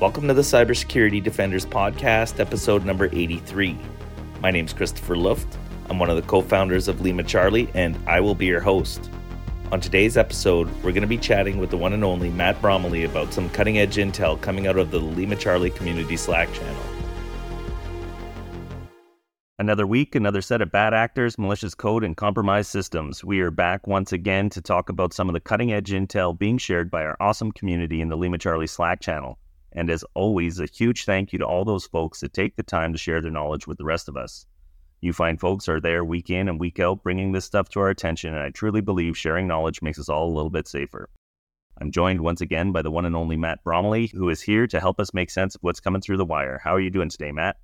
Welcome to the Cybersecurity Defenders Podcast, episode number 83. My name is Christopher Luft. I'm one of the co founders of Lima Charlie, and I will be your host. On today's episode, we're going to be chatting with the one and only Matt Bromley about some cutting edge intel coming out of the Lima Charlie community Slack channel. Another week, another set of bad actors, malicious code, and compromised systems. We are back once again to talk about some of the cutting edge intel being shared by our awesome community in the Lima Charlie Slack channel. And as always, a huge thank you to all those folks that take the time to share their knowledge with the rest of us. You find folks are there week in and week out bringing this stuff to our attention, and I truly believe sharing knowledge makes us all a little bit safer. I'm joined once again by the one and only Matt Bromley, who is here to help us make sense of what's coming through the wire. How are you doing today, Matt?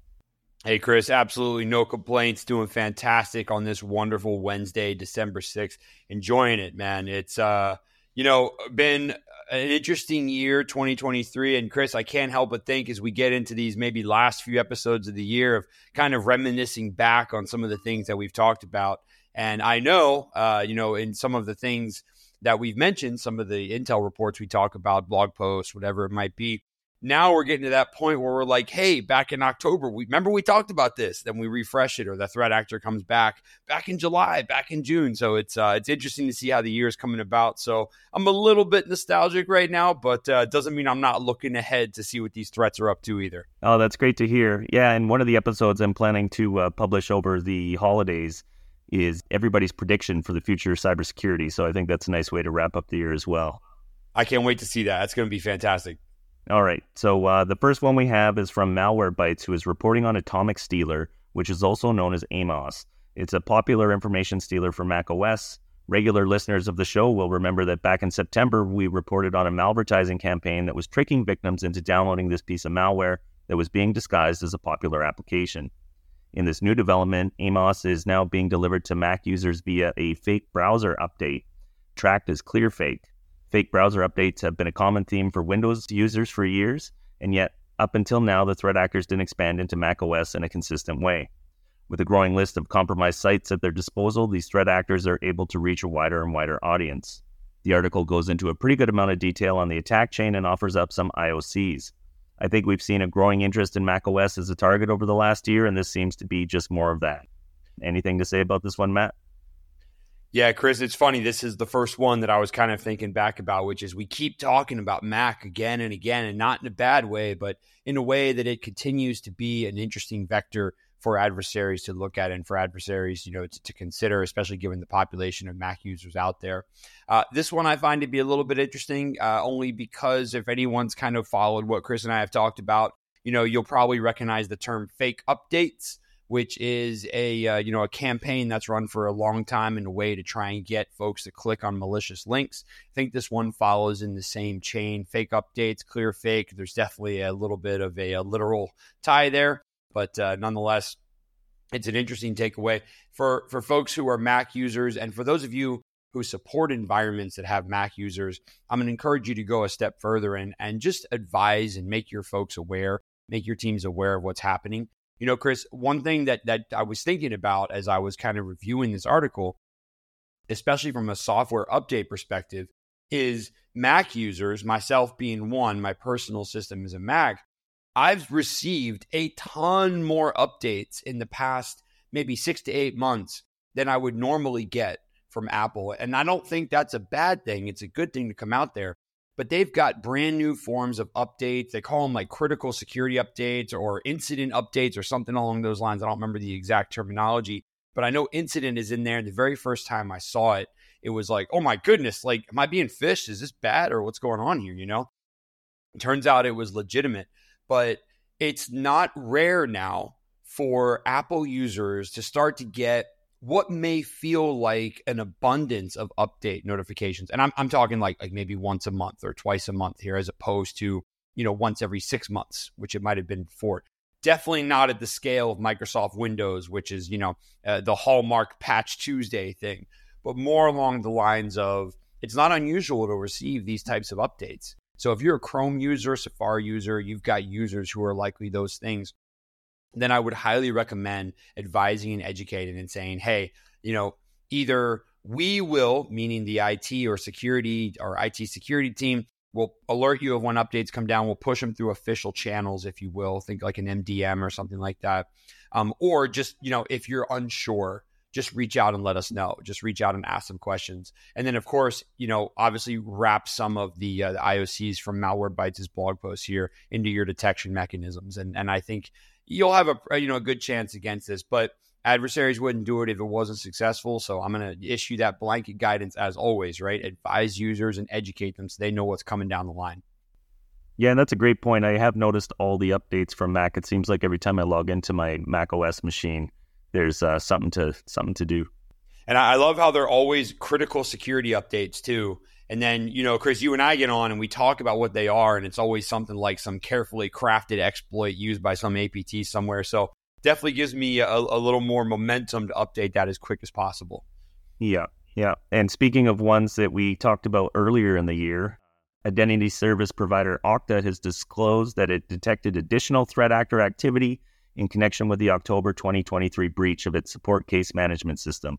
Hey, Chris, absolutely no complaints. Doing fantastic on this wonderful Wednesday, December 6th. Enjoying it, man. It's, uh, you know, been an interesting year 2023 and chris i can't help but think as we get into these maybe last few episodes of the year of kind of reminiscing back on some of the things that we've talked about. And i know uh, you know in some of the things that we've mentioned some of the intel reports we talk about blog posts whatever it might be now we're getting to that point where we're like, hey, back in October, we remember we talked about this. Then we refresh it, or the threat actor comes back back in July, back in June. So it's uh, it's interesting to see how the year is coming about. So I'm a little bit nostalgic right now, but uh, doesn't mean I'm not looking ahead to see what these threats are up to either. Oh, that's great to hear. Yeah, and one of the episodes I'm planning to uh, publish over the holidays is everybody's prediction for the future of cybersecurity. So I think that's a nice way to wrap up the year as well. I can't wait to see that. That's going to be fantastic. All right. So uh, the first one we have is from Malwarebytes, who is reporting on Atomic Stealer, which is also known as AMOS. It's a popular information stealer for Mac OS. Regular listeners of the show will remember that back in September, we reported on a malvertising campaign that was tricking victims into downloading this piece of malware that was being disguised as a popular application. In this new development, AMOS is now being delivered to Mac users via a fake browser update, tracked as ClearFake. Fake browser updates have been a common theme for Windows users for years, and yet, up until now, the threat actors didn't expand into Mac OS in a consistent way. With a growing list of compromised sites at their disposal, these threat actors are able to reach a wider and wider audience. The article goes into a pretty good amount of detail on the attack chain and offers up some IOCs. I think we've seen a growing interest in Mac OS as a target over the last year, and this seems to be just more of that. Anything to say about this one, Matt? Yeah, Chris, it's funny. This is the first one that I was kind of thinking back about, which is we keep talking about Mac again and again, and not in a bad way, but in a way that it continues to be an interesting vector for adversaries to look at and for adversaries, you know, to, to consider, especially given the population of Mac users out there. Uh, this one I find to be a little bit interesting, uh, only because if anyone's kind of followed what Chris and I have talked about, you know, you'll probably recognize the term fake updates which is a uh, you know a campaign that's run for a long time in a way to try and get folks to click on malicious links. I think this one follows in the same chain. Fake updates, clear fake. There's definitely a little bit of a, a literal tie there, but uh, nonetheless, it's an interesting takeaway for for folks who are Mac users and for those of you who support environments that have Mac users. I'm going to encourage you to go a step further and and just advise and make your folks aware, make your teams aware of what's happening you know, Chris, one thing that that I was thinking about as I was kind of reviewing this article, especially from a software update perspective, is Mac users, myself being one, my personal system is a Mac. I've received a ton more updates in the past maybe six to eight months than I would normally get from Apple. And I don't think that's a bad thing. It's a good thing to come out there but they've got brand new forms of updates. They call them like critical security updates or incident updates or something along those lines. I don't remember the exact terminology, but I know incident is in there. And the very first time I saw it, it was like, oh my goodness, like, am I being phished? Is this bad or what's going on here? You know? It turns out it was legitimate, but it's not rare now for Apple users to start to get what may feel like an abundance of update notifications. And I'm, I'm talking like, like maybe once a month or twice a month here, as opposed to, you know, once every six months, which it might have been before. Definitely not at the scale of Microsoft Windows, which is, you know, uh, the hallmark patch Tuesday thing, but more along the lines of it's not unusual to receive these types of updates. So if you're a Chrome user, Safari user, you've got users who are likely those things then I would highly recommend advising and educating and saying, hey, you know, either we will, meaning the IT or security or IT security team, we'll alert you of when updates come down. We'll push them through official channels, if you will. Think like an MDM or something like that. Um, or just, you know, if you're unsure, just reach out and let us know. Just reach out and ask some questions. And then, of course, you know, obviously wrap some of the, uh, the IOCs from Malwarebytes' blog posts here into your detection mechanisms. And and I think you'll have a you know a good chance against this. But adversaries wouldn't do it if it wasn't successful. So I'm going to issue that blanket guidance as always, right? Advise users and educate them so they know what's coming down the line. Yeah, and that's a great point. I have noticed all the updates from Mac. It seems like every time I log into my Mac OS machine, there's uh, something to something to do. And I love how they're always critical security updates too. And then, you know, Chris, you and I get on and we talk about what they are, and it's always something like some carefully crafted exploit used by some APT somewhere. So definitely gives me a, a little more momentum to update that as quick as possible. Yeah, yeah. And speaking of ones that we talked about earlier in the year, identity service provider Okta has disclosed that it detected additional threat actor activity in connection with the October 2023 breach of its support case management system.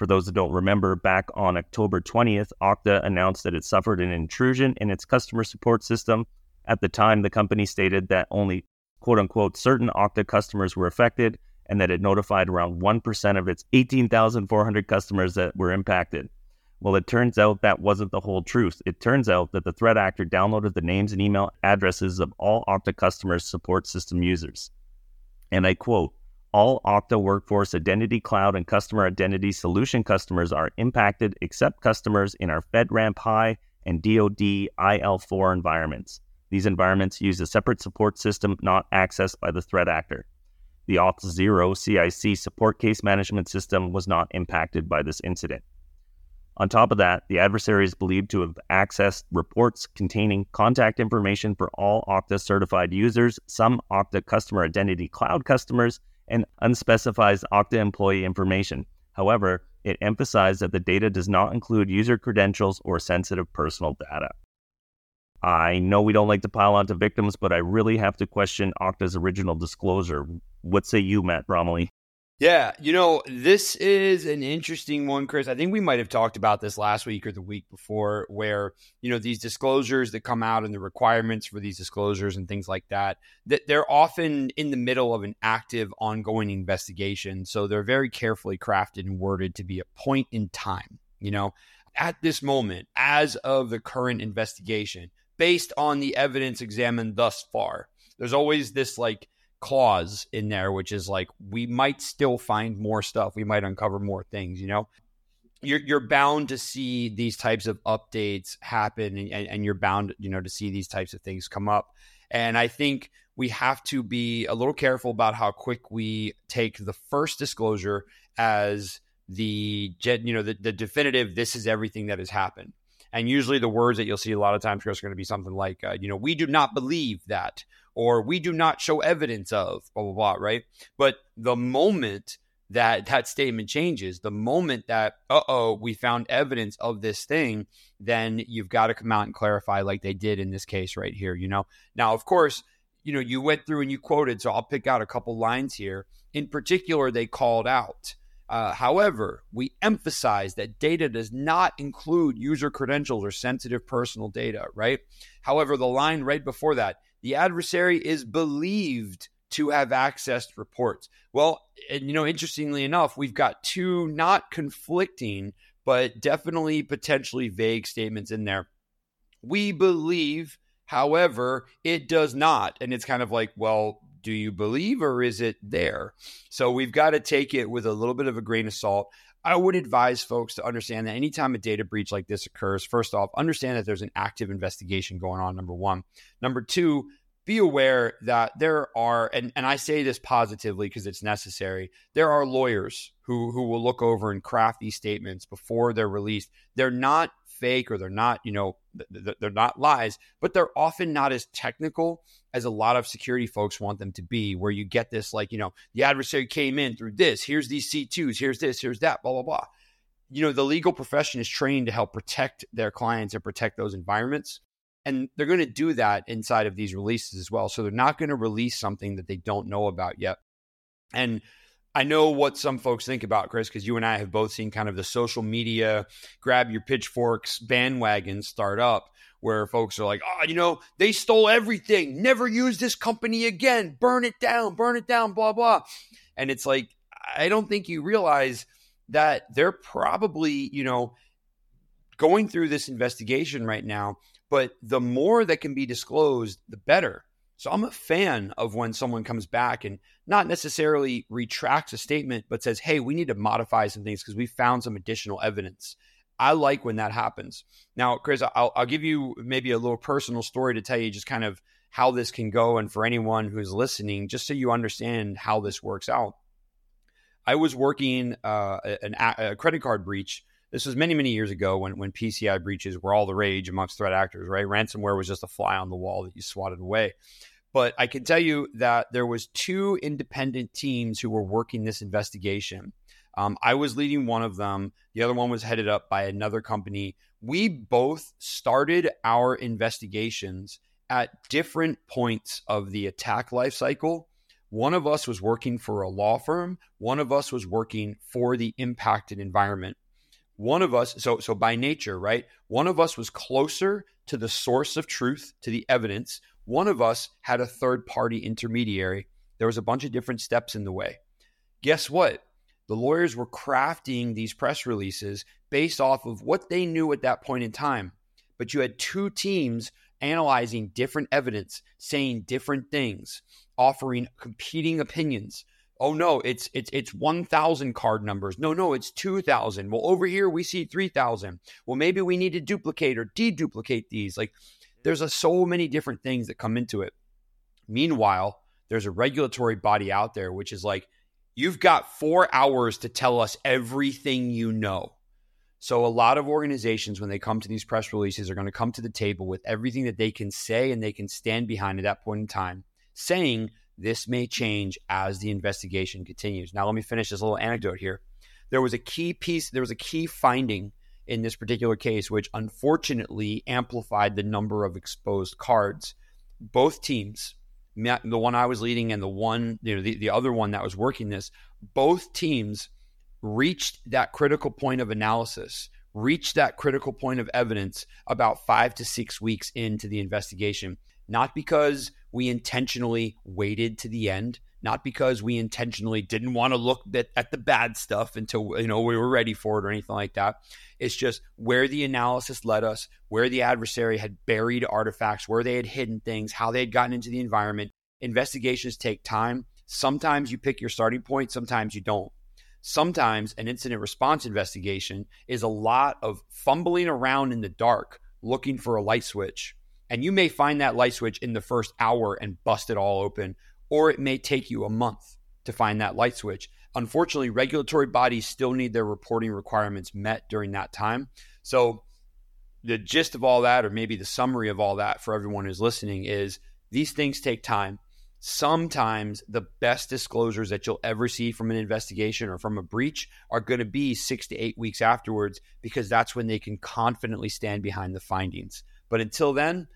For those that don't remember, back on October 20th, Okta announced that it suffered an intrusion in its customer support system. At the time, the company stated that only quote unquote certain Okta customers were affected and that it notified around 1% of its 18,400 customers that were impacted. Well, it turns out that wasn't the whole truth. It turns out that the threat actor downloaded the names and email addresses of all Okta customers' support system users. And I quote, all Okta Workforce Identity Cloud and Customer Identity Solution customers are impacted except customers in our FedRAMP High and DoD IL4 environments. These environments use a separate support system not accessed by the threat actor. The Auth0 CIC support case management system was not impacted by this incident. On top of that, the adversary is believed to have accessed reports containing contact information for all Okta certified users, some Okta Customer Identity Cloud customers, and unspecified Okta employee information. However, it emphasized that the data does not include user credentials or sensitive personal data. I know we don't like to pile onto victims, but I really have to question Okta's original disclosure. What say you, Matt Bromley? Yeah, you know, this is an interesting one, Chris. I think we might have talked about this last week or the week before, where, you know, these disclosures that come out and the requirements for these disclosures and things like that, that they're often in the middle of an active, ongoing investigation. So they're very carefully crafted and worded to be a point in time. You know, at this moment, as of the current investigation, based on the evidence examined thus far. There's always this like clause in there, which is like we might still find more stuff. We might uncover more things, you know? You're, you're bound to see these types of updates happen and, and you're bound, you know, to see these types of things come up. And I think we have to be a little careful about how quick we take the first disclosure as the you know the, the definitive this is everything that has happened and usually the words that you'll see a lot of times, are going to be something like, uh, you know, we do not believe that, or we do not show evidence of, blah, blah, blah, right? But the moment that that statement changes, the moment that, uh oh, we found evidence of this thing, then you've got to come out and clarify like they did in this case right here, you know? Now, of course, you know, you went through and you quoted, so I'll pick out a couple lines here. In particular, they called out uh, however, we emphasize that data does not include user credentials or sensitive personal data, right? However, the line right before that, the adversary is believed to have accessed reports. Well, and you know, interestingly enough, we've got two not conflicting, but definitely potentially vague statements in there. We believe, however, it does not. And it's kind of like, well, do you believe or is it there? So we've got to take it with a little bit of a grain of salt. I would advise folks to understand that anytime a data breach like this occurs, first off, understand that there's an active investigation going on, number one. Number two, be aware that there are, and, and I say this positively because it's necessary, there are lawyers who, who will look over and craft these statements before they're released. They're not fake or they're not, you know, they're not lies, but they're often not as technical as a lot of security folks want them to be, where you get this like, you know, the adversary came in through this, here's these C2s, here's this, here's that, blah, blah, blah. You know, the legal profession is trained to help protect their clients and protect those environments. And they're going to do that inside of these releases as well. So they're not going to release something that they don't know about yet. And I know what some folks think about Chris because you and I have both seen kind of the social media grab your pitchforks bandwagon start up where folks are like, oh, you know, they stole everything. Never use this company again. Burn it down, burn it down, blah, blah. And it's like, I don't think you realize that they're probably, you know, going through this investigation right now. But the more that can be disclosed, the better. So I'm a fan of when someone comes back and not necessarily retracts a statement, but says, hey, we need to modify some things because we found some additional evidence. I like when that happens. Now, Chris, I'll, I'll, give you maybe a little personal story to tell you just kind of how this can go. And for anyone who's listening, just so you understand how this works out. I was working uh, an, a credit card breach. This was many, many years ago when, when PCI breaches were all the rage amongst threat actors, right? Ransomware was just a fly on the wall that you swatted away. But I can tell you that there was two independent teams who were working this investigation. Um, I was leading one of them. The other one was headed up by another company. We both started our investigations at different points of the attack lifecycle. One of us was working for a law firm. One of us was working for the impacted environment. One of us, so so by nature, right? One of us was closer to the source of truth, to the evidence. One of us had a third party intermediary. There was a bunch of different steps in the way. Guess what? The lawyers were crafting these press releases based off of what they knew at that point in time. But you had two teams analyzing different evidence, saying different things, offering competing opinions. Oh no, it's it's it's 1000 card numbers. No, no, it's 2000. Well, over here we see 3000. Well, maybe we need to duplicate or deduplicate these. Like there's a, so many different things that come into it. Meanwhile, there's a regulatory body out there which is like You've got four hours to tell us everything you know. So, a lot of organizations, when they come to these press releases, are going to come to the table with everything that they can say and they can stand behind at that point in time, saying this may change as the investigation continues. Now, let me finish this little anecdote here. There was a key piece, there was a key finding in this particular case, which unfortunately amplified the number of exposed cards. Both teams, the one I was leading and the one, you know, the, the other one that was working this, both teams reached that critical point of analysis, reached that critical point of evidence about five to six weeks into the investigation. Not because we intentionally waited to the end, not because we intentionally didn't want to look at, the bad stuff until you know we were ready for it or anything like that. It's just where the analysis led us, where the adversary had buried artifacts, where they had hidden things, how they had gotten into the environment. Investigations take time. Sometimes you pick your starting point, sometimes you don't. Sometimes an incident response investigation is a lot of fumbling around in the dark looking for a light switch. And you may find that light switch in the first hour and bust it all open or it may take you a month to find that light switch. Unfortunately, regulatory bodies still need their reporting requirements met during that time. So, the gist of all that, or maybe the summary of all that for everyone who's listening, is these things take time. Sometimes the best disclosures that you'll ever see from an investigation or from a breach are going to be six to eight weeks afterwards because that's when they can confidently stand behind the findings. But until then,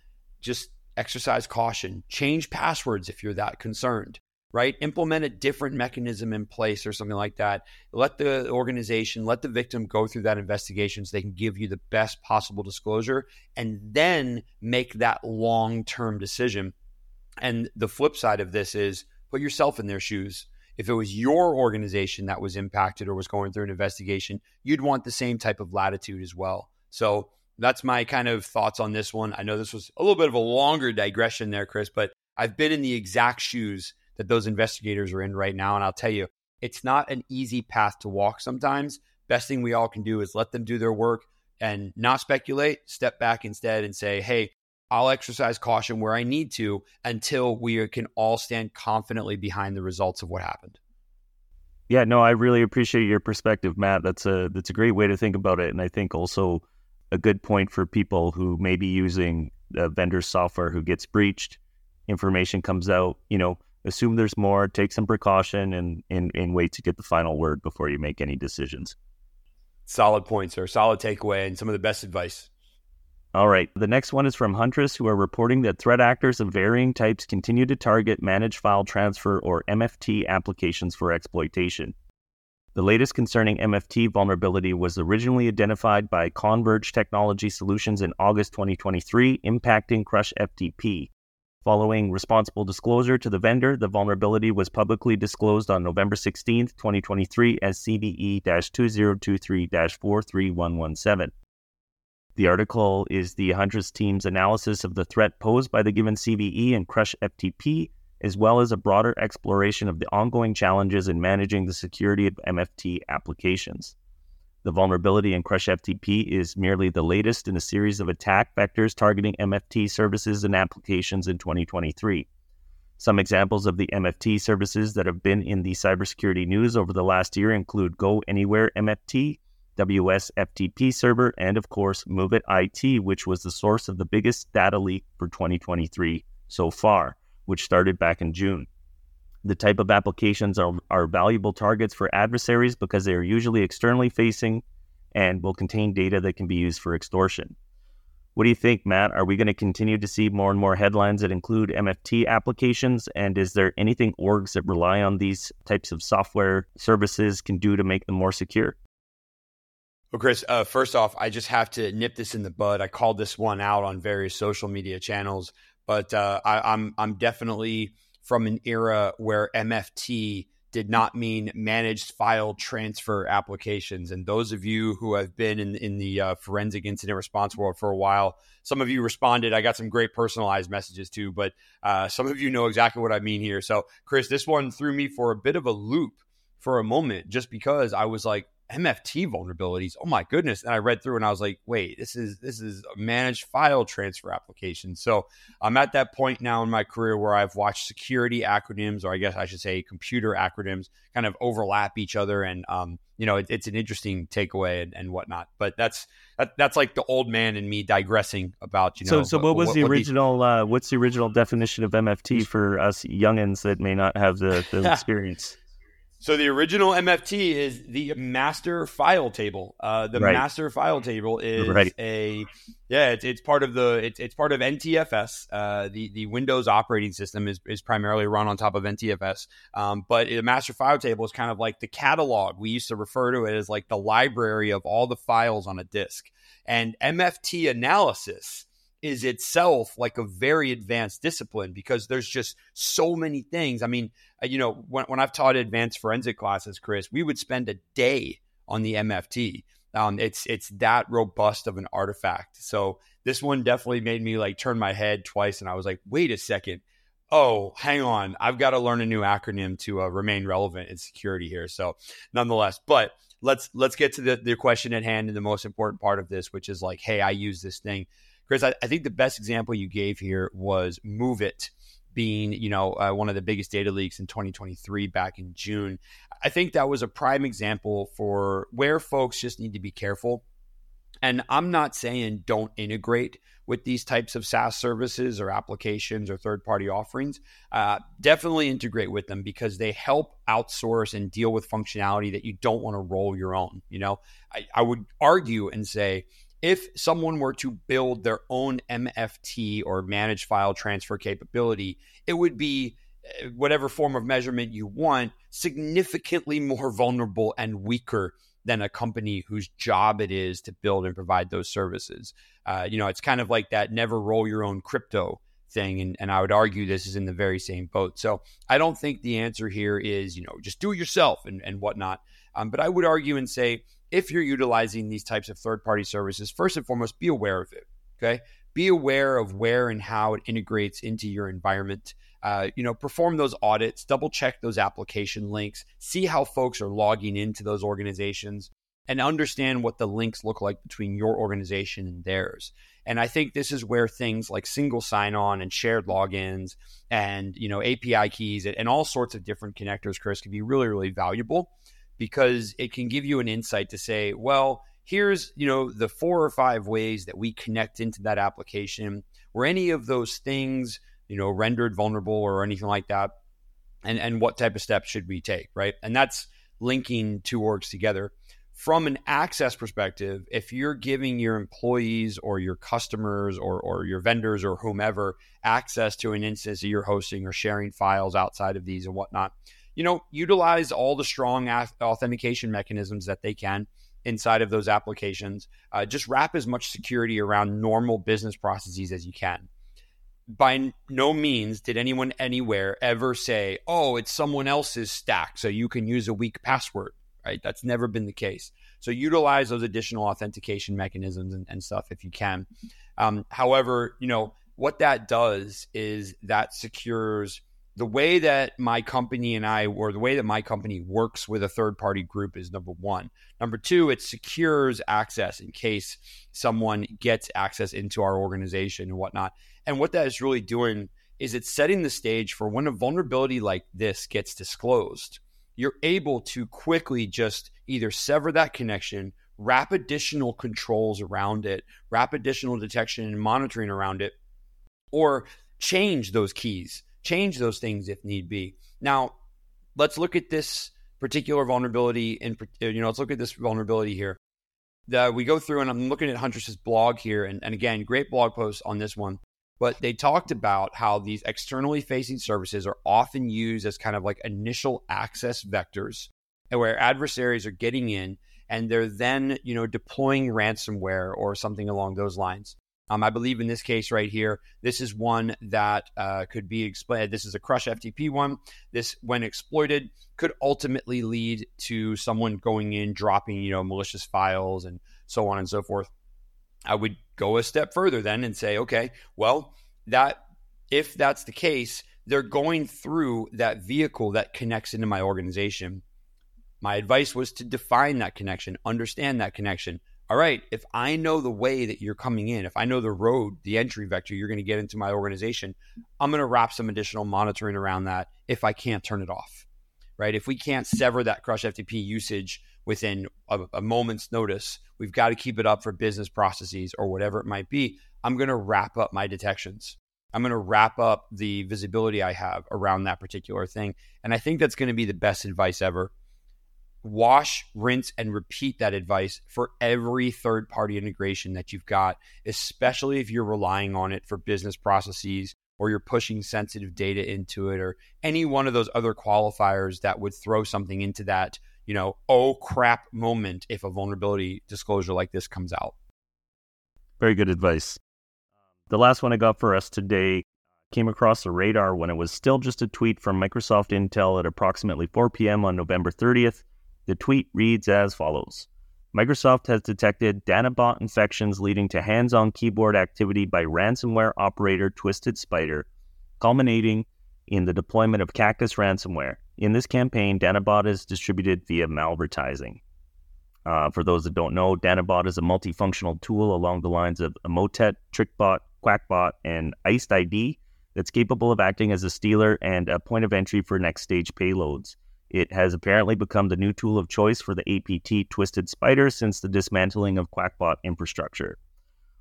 just exercise caution, change passwords if you're that concerned, right? Implement a different mechanism in place or something like that. Let the organization, let the victim go through that investigation so they can give you the best possible disclosure and then make that long term decision. And the flip side of this is put yourself in their shoes. If it was your organization that was impacted or was going through an investigation, you'd want the same type of latitude as well. So that's my kind of thoughts on this one. I know this was a little bit of a longer digression there, Chris, but I've been in the exact shoes that those investigators are in right now. And I'll tell you, it's not an easy path to walk sometimes. Best thing we all can do is let them do their work and not speculate, step back instead and say, hey, I'll exercise caution where I need to until we can all stand confidently behind the results of what happened. Yeah, no, I really appreciate your perspective, Matt. That's a that's a great way to think about it, and I think also a good point for people who may be using the vendor software who gets breached. Information comes out, you know, assume there's more, take some precaution, and, and, and wait to get the final word before you make any decisions. Solid points, or Solid takeaway, and some of the best advice. All right. The next one is from Huntress, who are reporting that threat actors of varying types continue to target managed file transfer or MFT applications for exploitation. The latest concerning MFT vulnerability was originally identified by Converge Technology Solutions in August 2023, impacting Crush FTP. Following responsible disclosure to the vendor, the vulnerability was publicly disclosed on November 16, 2023, as CVE 2023 43117. The article is the Huntress team's analysis of the threat posed by the given CVE and Crush FTP as well as a broader exploration of the ongoing challenges in managing the security of MFT applications. The vulnerability in Crush FTP is merely the latest in a series of attack vectors targeting MFT services and applications in 2023. Some examples of the MFT services that have been in the cybersecurity news over the last year include Go Anywhere MFT, WS FTP server, and of course, MOVEit IT, which was the source of the biggest data leak for 2023 so far which started back in June. The type of applications are, are valuable targets for adversaries because they are usually externally facing and will contain data that can be used for extortion. What do you think, Matt? Are we going to continue to see more and more headlines that include MFT applications? And is there anything orgs that rely on these types of software services can do to make them more secure? Well, Chris, uh, first off, I just have to nip this in the bud. I called this one out on various social media channels but uh, I, I'm I'm definitely from an era where MFT did not mean managed file transfer applications. And those of you who have been in, in the uh, forensic incident response world for a while, some of you responded. I got some great personalized messages too, but uh, some of you know exactly what I mean here. So, Chris, this one threw me for a bit of a loop for a moment just because I was like, MFT vulnerabilities. Oh my goodness! And I read through and I was like, wait, this is this is a managed file transfer application. So I'm at that point now in my career where I've watched security acronyms, or I guess I should say computer acronyms, kind of overlap each other, and um, you know, it, it's an interesting takeaway and, and whatnot. But that's that, that's like the old man and me digressing about you know. So, so what was what, the original? What uh, what's the original definition of MFT for us youngins that may not have the, the experience? So the original MFT is the master file table. Uh, the right. master file table is right. a yeah, it's, it's part of the it's, it's part of NTFS. Uh, the the Windows operating system is, is primarily run on top of NTFS. Um, but the master file table is kind of like the catalog. We used to refer to it as like the library of all the files on a disk. And MFT analysis is itself like a very advanced discipline because there's just so many things. I mean, uh, you know, when, when I've taught advanced forensic classes, Chris, we would spend a day on the MFT. Um, it's it's that robust of an artifact. So this one definitely made me like turn my head twice, and I was like, wait a second. Oh, hang on. I've got to learn a new acronym to uh, remain relevant in security here. So, nonetheless, but let's let's get to the, the question at hand and the most important part of this, which is like, hey, I use this thing. Chris, I, I, think the best example you gave here was MOVEit being, you know, uh, one of the biggest data leaks in 2023 back in June. I think that was a prime example for where folks just need to be careful. And I'm not saying don't integrate with these types of SaaS services or applications or third party offerings. Uh, definitely integrate with them because they help outsource and deal with functionality that you don't want to roll your own. You know, I, I would argue and say, if someone were to build their own MFT or managed file transfer capability, it would be eh, whatever form of measurement you want, significantly more vulnerable and weaker than a company whose job it is to build and provide those services. Uh, you know, it's kind of like that never roll your own crypto thing. And, and I would argue this is in the very same boat. So I don't think the answer here is, you know, just do it yourself and, and whatnot. Um, but I would argue and say, if you're utilizing these types of third party services, first and foremost, be aware of it. Okay. Be aware of where and how it integrates into your environment. Uh, you know, perform those audits, double check those application links, see how folks are logging into those organizations, and understand what the links look like between your organization and theirs. And I think this is where things like single sign-on and shared logins and you know API keys and all sorts of different connectors, Chris, can be really, really valuable because it can give you an insight to say, well, here's you know the four or five ways that we connect into that application. Were any of those things you know rendered vulnerable or anything like that? And and what type of steps should we take right? And that's linking two orgs together. From an access perspective if you're giving your employees or your customers or, or your vendors or whomever access to an instance that you're hosting or sharing files outside of these and whatnot you know, utilize all the strong authentication mechanisms that they can inside of those applications. Uh, just wrap as much security around normal business processes as you can. By no means did anyone anywhere ever say, oh, it's someone else's stack, so you can use a weak password, right? That's never been the case. So utilize those additional authentication mechanisms and, and stuff if you can. Um, however, you know, what that does is that secures the way that my company and I, or the way that my company works with a third party group is number one. Number two, it secures access in case someone gets access into our organization and whatnot. And what that is really doing is it's setting the stage for when a vulnerability like this gets disclosed, you're able to quickly just either sever that connection, wrap additional controls around it, wrap additional detection and monitoring around it, or change those keys, change those things if need be. Now, let's look at this particular vulnerability and uh, you know let's look at this vulnerability here that we go through and i'm looking at huntress's blog here and, and again great blog post on this one but they talked about how these externally facing services are often used as kind of like initial access vectors where adversaries are getting in and they're then you know deploying ransomware or something along those lines um, I believe in this case right here, this is one that uh, could be explained. This is a crush FTP one. This, when exploited, could ultimately lead to someone going in, dropping, you know, malicious files and so on and so forth. I would go a step further then and say, okay, well, that if that's the case, they're going through that vehicle that connects into my organization. My advice was to define that connection, understand that connection, all right, if I know the way that you're coming in, if I know the road, the entry vector you're going to get into my organization, I'm going to wrap some additional monitoring around that if I can't turn it off, right? If we can't sever that Crush FTP usage within a, a moment's notice, we've got to keep it up for business processes or whatever it might be. I'm going to wrap up my detections. I'm going to wrap up the visibility I have around that particular thing. And I think that's going to be the best advice ever wash, rinse, and repeat that advice for every third party integration that you've got, especially if you're relying on it for business processes or you're pushing sensitive data into it or any one of those other qualifiers that would throw something into that, you know, oh crap moment if a vulnerability disclosure like this comes out. Very good advice. The last one I got for us today came across the radar when it was still just a tweet from Microsoft Intel at approximately 4 p.m. on November 30th the tweet reads as follows Microsoft has detected Danabot infections leading to hands on keyboard activity by ransomware operator Twisted Spider, culminating in the deployment of Cactus ransomware. In this campaign, Danabot is distributed via malvertising. Uh, for those that don't know, Danabot is a multifunctional tool along the lines of Emotet, TrickBot, QuackBot, and Iced ID that's capable of acting as a stealer and a point of entry for next stage payloads. It has apparently become the new tool of choice for the APT Twisted Spider since the dismantling of Quackbot infrastructure.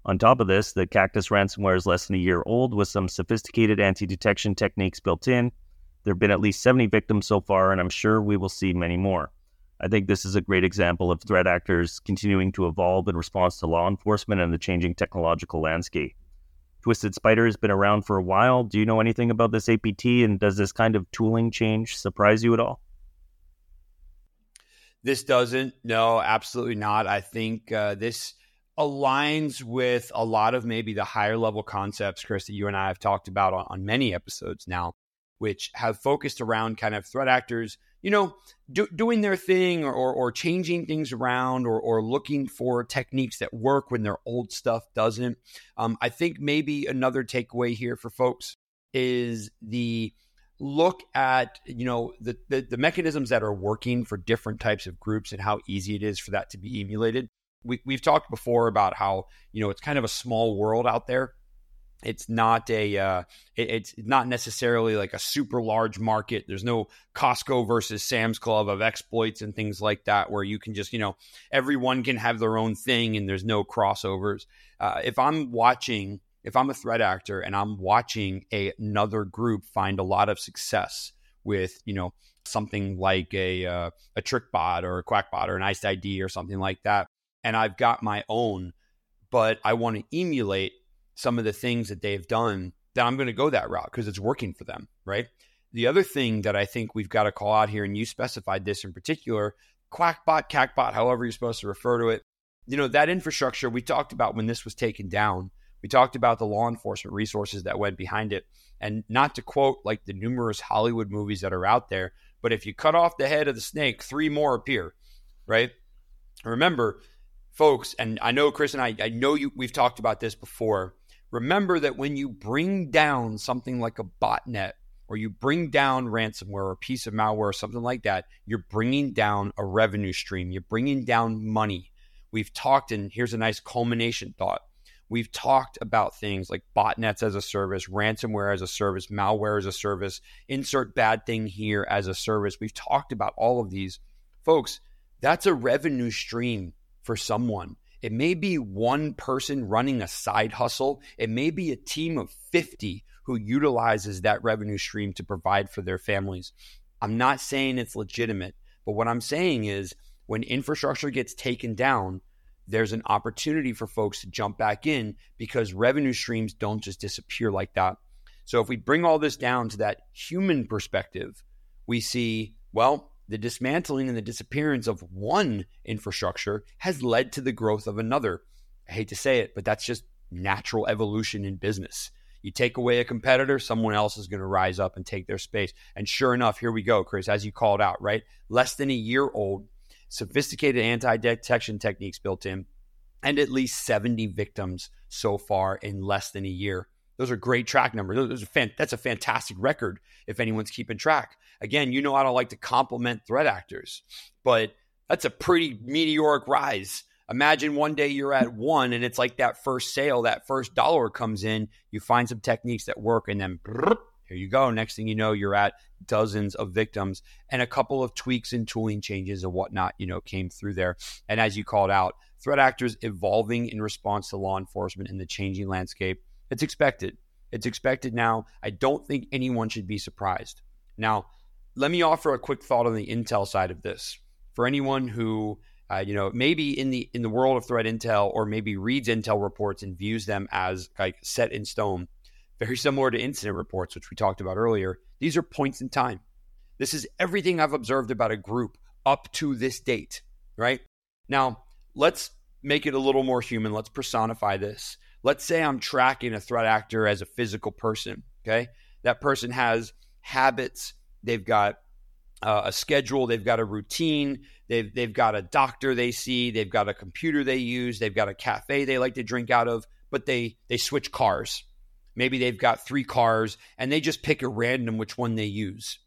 On top of this, the Cactus ransomware is less than a year old with some sophisticated anti detection techniques built in. There have been at least 70 victims so far, and I'm sure we will see many more. I think this is a great example of threat actors continuing to evolve in response to law enforcement and the changing technological landscape. Twisted Spider has been around for a while. Do you know anything about this APT, and does this kind of tooling change surprise you at all? This doesn't. No, absolutely not. I think uh, this aligns with a lot of maybe the higher level concepts, Chris, that you and I have talked about on, on many episodes now, which have focused around kind of threat actors, you know, do, doing their thing or, or, or changing things around or, or looking for techniques that work when their old stuff doesn't. Um, I think maybe another takeaway here for folks is the look at you know the, the, the mechanisms that are working for different types of groups and how easy it is for that to be emulated. We, we've talked before about how you know it's kind of a small world out there. It's not a uh, it, it's not necessarily like a super large market. There's no costco versus sam's club of exploits and things like that where you can just you know everyone can have their own thing and there's no crossovers. Uh, if i'm watching if I'm a threat actor and I'm watching a, another group find a lot of success with, you know, something like a uh, a trick bot or a quack bot or an iced ID or something like that, and I've got my own, but I want to emulate some of the things that they've done, then I'm going to go that route because it's working for them, right? the other thing that I think we've got to call out here, and you specified this in particular, Quackbot, CACBot, however you're supposed to refer to it, you know, that infrastructure we talked about when this was taken down. We talked about the law enforcement resources that went behind it. And not to quote like the numerous Hollywood movies that are out there, but if you cut off the head of the snake, three more appear, right? Remember, folks, and I know Chris and I, I know you, we've talked about this before. Remember that when you bring down something like a botnet or you bring down ransomware or a piece of malware or something like that, you're bringing down a revenue stream. You're bringing down money. We've talked, and here's a nice culmination thought. We've talked about things like botnets as a service, ransomware as a service, malware as a service, insert bad thing here as a service. We've talked about all of these. Folks, that's a revenue stream for someone. It may be one person running a side hustle, it may be a team of 50 who utilizes that revenue stream to provide for their families. I'm not saying it's legitimate, but what I'm saying is when infrastructure gets taken down, there's an opportunity for folks to jump back in because revenue streams don't just disappear like that. So if we bring all this down to that human perspective, we see, well, the dismantling and the disappearance of one infrastructure has led to the growth of another. I hate to say it, but that's just natural evolution in business. You take away a competitor, someone else is going to rise up and take their space. And sure enough, here we go, Chris, as you called out, right? Less than a year old, sophisticated anti detection techniques built in, and at least 70 victims so far in less than a year. Those are great track numbers. Those fan- that's a fantastic record if anyone's keeping track. Again, you know I don't like to compliment threat actors, but that's a pretty meteoric rise Imagine one day you're at one and it's like that first sale, that first dollar comes in, you find some techniques that work, and then here you go. Next thing you know, you're at dozens of victims and a couple of tweaks and tooling changes and whatnot, you know, came through there. And as you called out, threat actors evolving in response to law enforcement in the changing landscape. It's expected. It's expected now. I don't think anyone should be surprised. Now, let me offer a quick thought on the intel side of this. For anyone who uh, you know, maybe in the in the world of threat intel, or maybe reads intel reports and views them as like set in stone. Very similar to incident reports, which we talked about earlier. These are points in time. This is everything I've observed about a group up to this date, right? Now, let's make it a little more human. Let's personify this. Let's say I'm tracking a threat actor as a physical person, okay? That person has habits, they've got uh, a schedule, they've got a routine, they've they've got a doctor they see, they've got a computer they use, they've got a cafe they like to drink out of, but they they switch cars. Maybe they've got three cars and they just pick a random which one they use.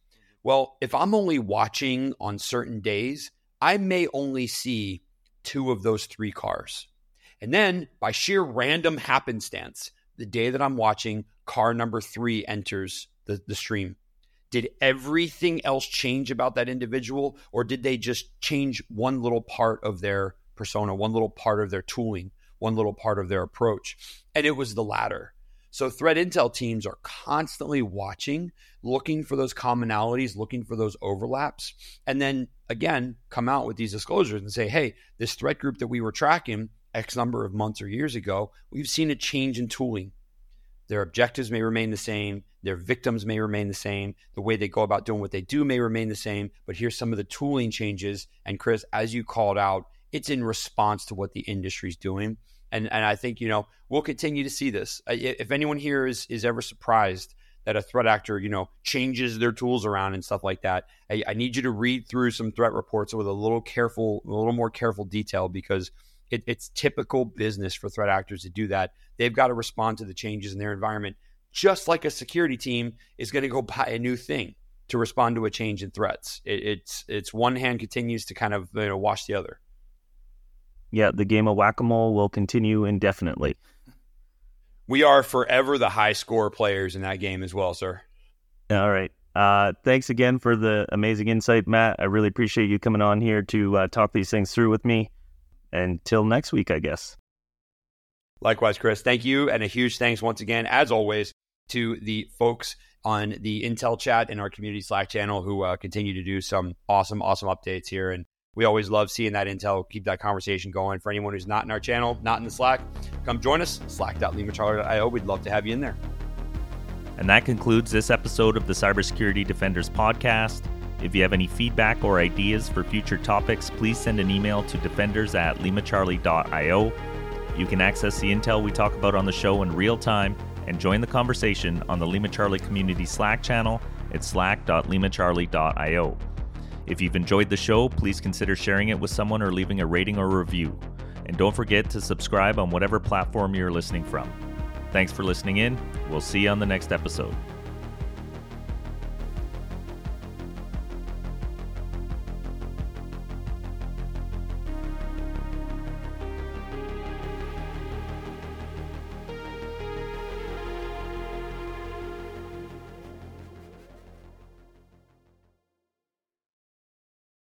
Well, if I'm only watching on certain days, I may only see two of those three cars. And then by sheer random happenstance, the day that I'm watching, car number three enters the, the stream. Did everything else change about that individual, or did they just change one little part of their persona, one little part of their tooling, one little part of their approach? And it was the latter. So, threat intel teams are constantly watching, looking for those commonalities, looking for those overlaps, and then again, come out with these disclosures and say, hey, this threat group that we were tracking X number of months or years ago, we've seen a change in tooling. Their objectives may remain the same. Their victims may remain the same. The way they go about doing what they do may remain the same. But here's some of the tooling changes. And Chris, as you called out, it's in response to what the industry's doing. And and I think you know we'll continue to see this. If anyone here is is ever surprised that a threat actor you know changes their tools around and stuff like that, I, I need you to read through some threat reports with a little careful, a little more careful detail because it, it's typical business for threat actors to do that. They've got to respond to the changes in their environment, just like a security team is going to go buy a new thing to respond to a change in threats. It, it's it's one hand continues to kind of you know wash the other. Yeah, the game of whack a mole will continue indefinitely. We are forever the high score players in that game as well, sir. All right. Uh, thanks again for the amazing insight, Matt. I really appreciate you coming on here to uh, talk these things through with me until next week, I guess. Likewise, Chris. Thank you. And a huge thanks once again, as always, to the folks on the Intel chat and our community Slack channel who uh, continue to do some awesome, awesome updates here. And we always love seeing that intel, keep that conversation going. For anyone who's not in our channel, not in the Slack, come join us, slack.limacharlie.io. We'd love to have you in there. And that concludes this episode of the Cybersecurity Defenders podcast. If you have any feedback or ideas for future topics, please send an email to defenders at limacharlie.io. You can access the intel we talk about on the show in real time and join the conversation on the Lima Charlie Community Slack channel at slack.limacharlie.io. If you've enjoyed the show, please consider sharing it with someone or leaving a rating or review. And don't forget to subscribe on whatever platform you're listening from. Thanks for listening in. We'll see you on the next episode.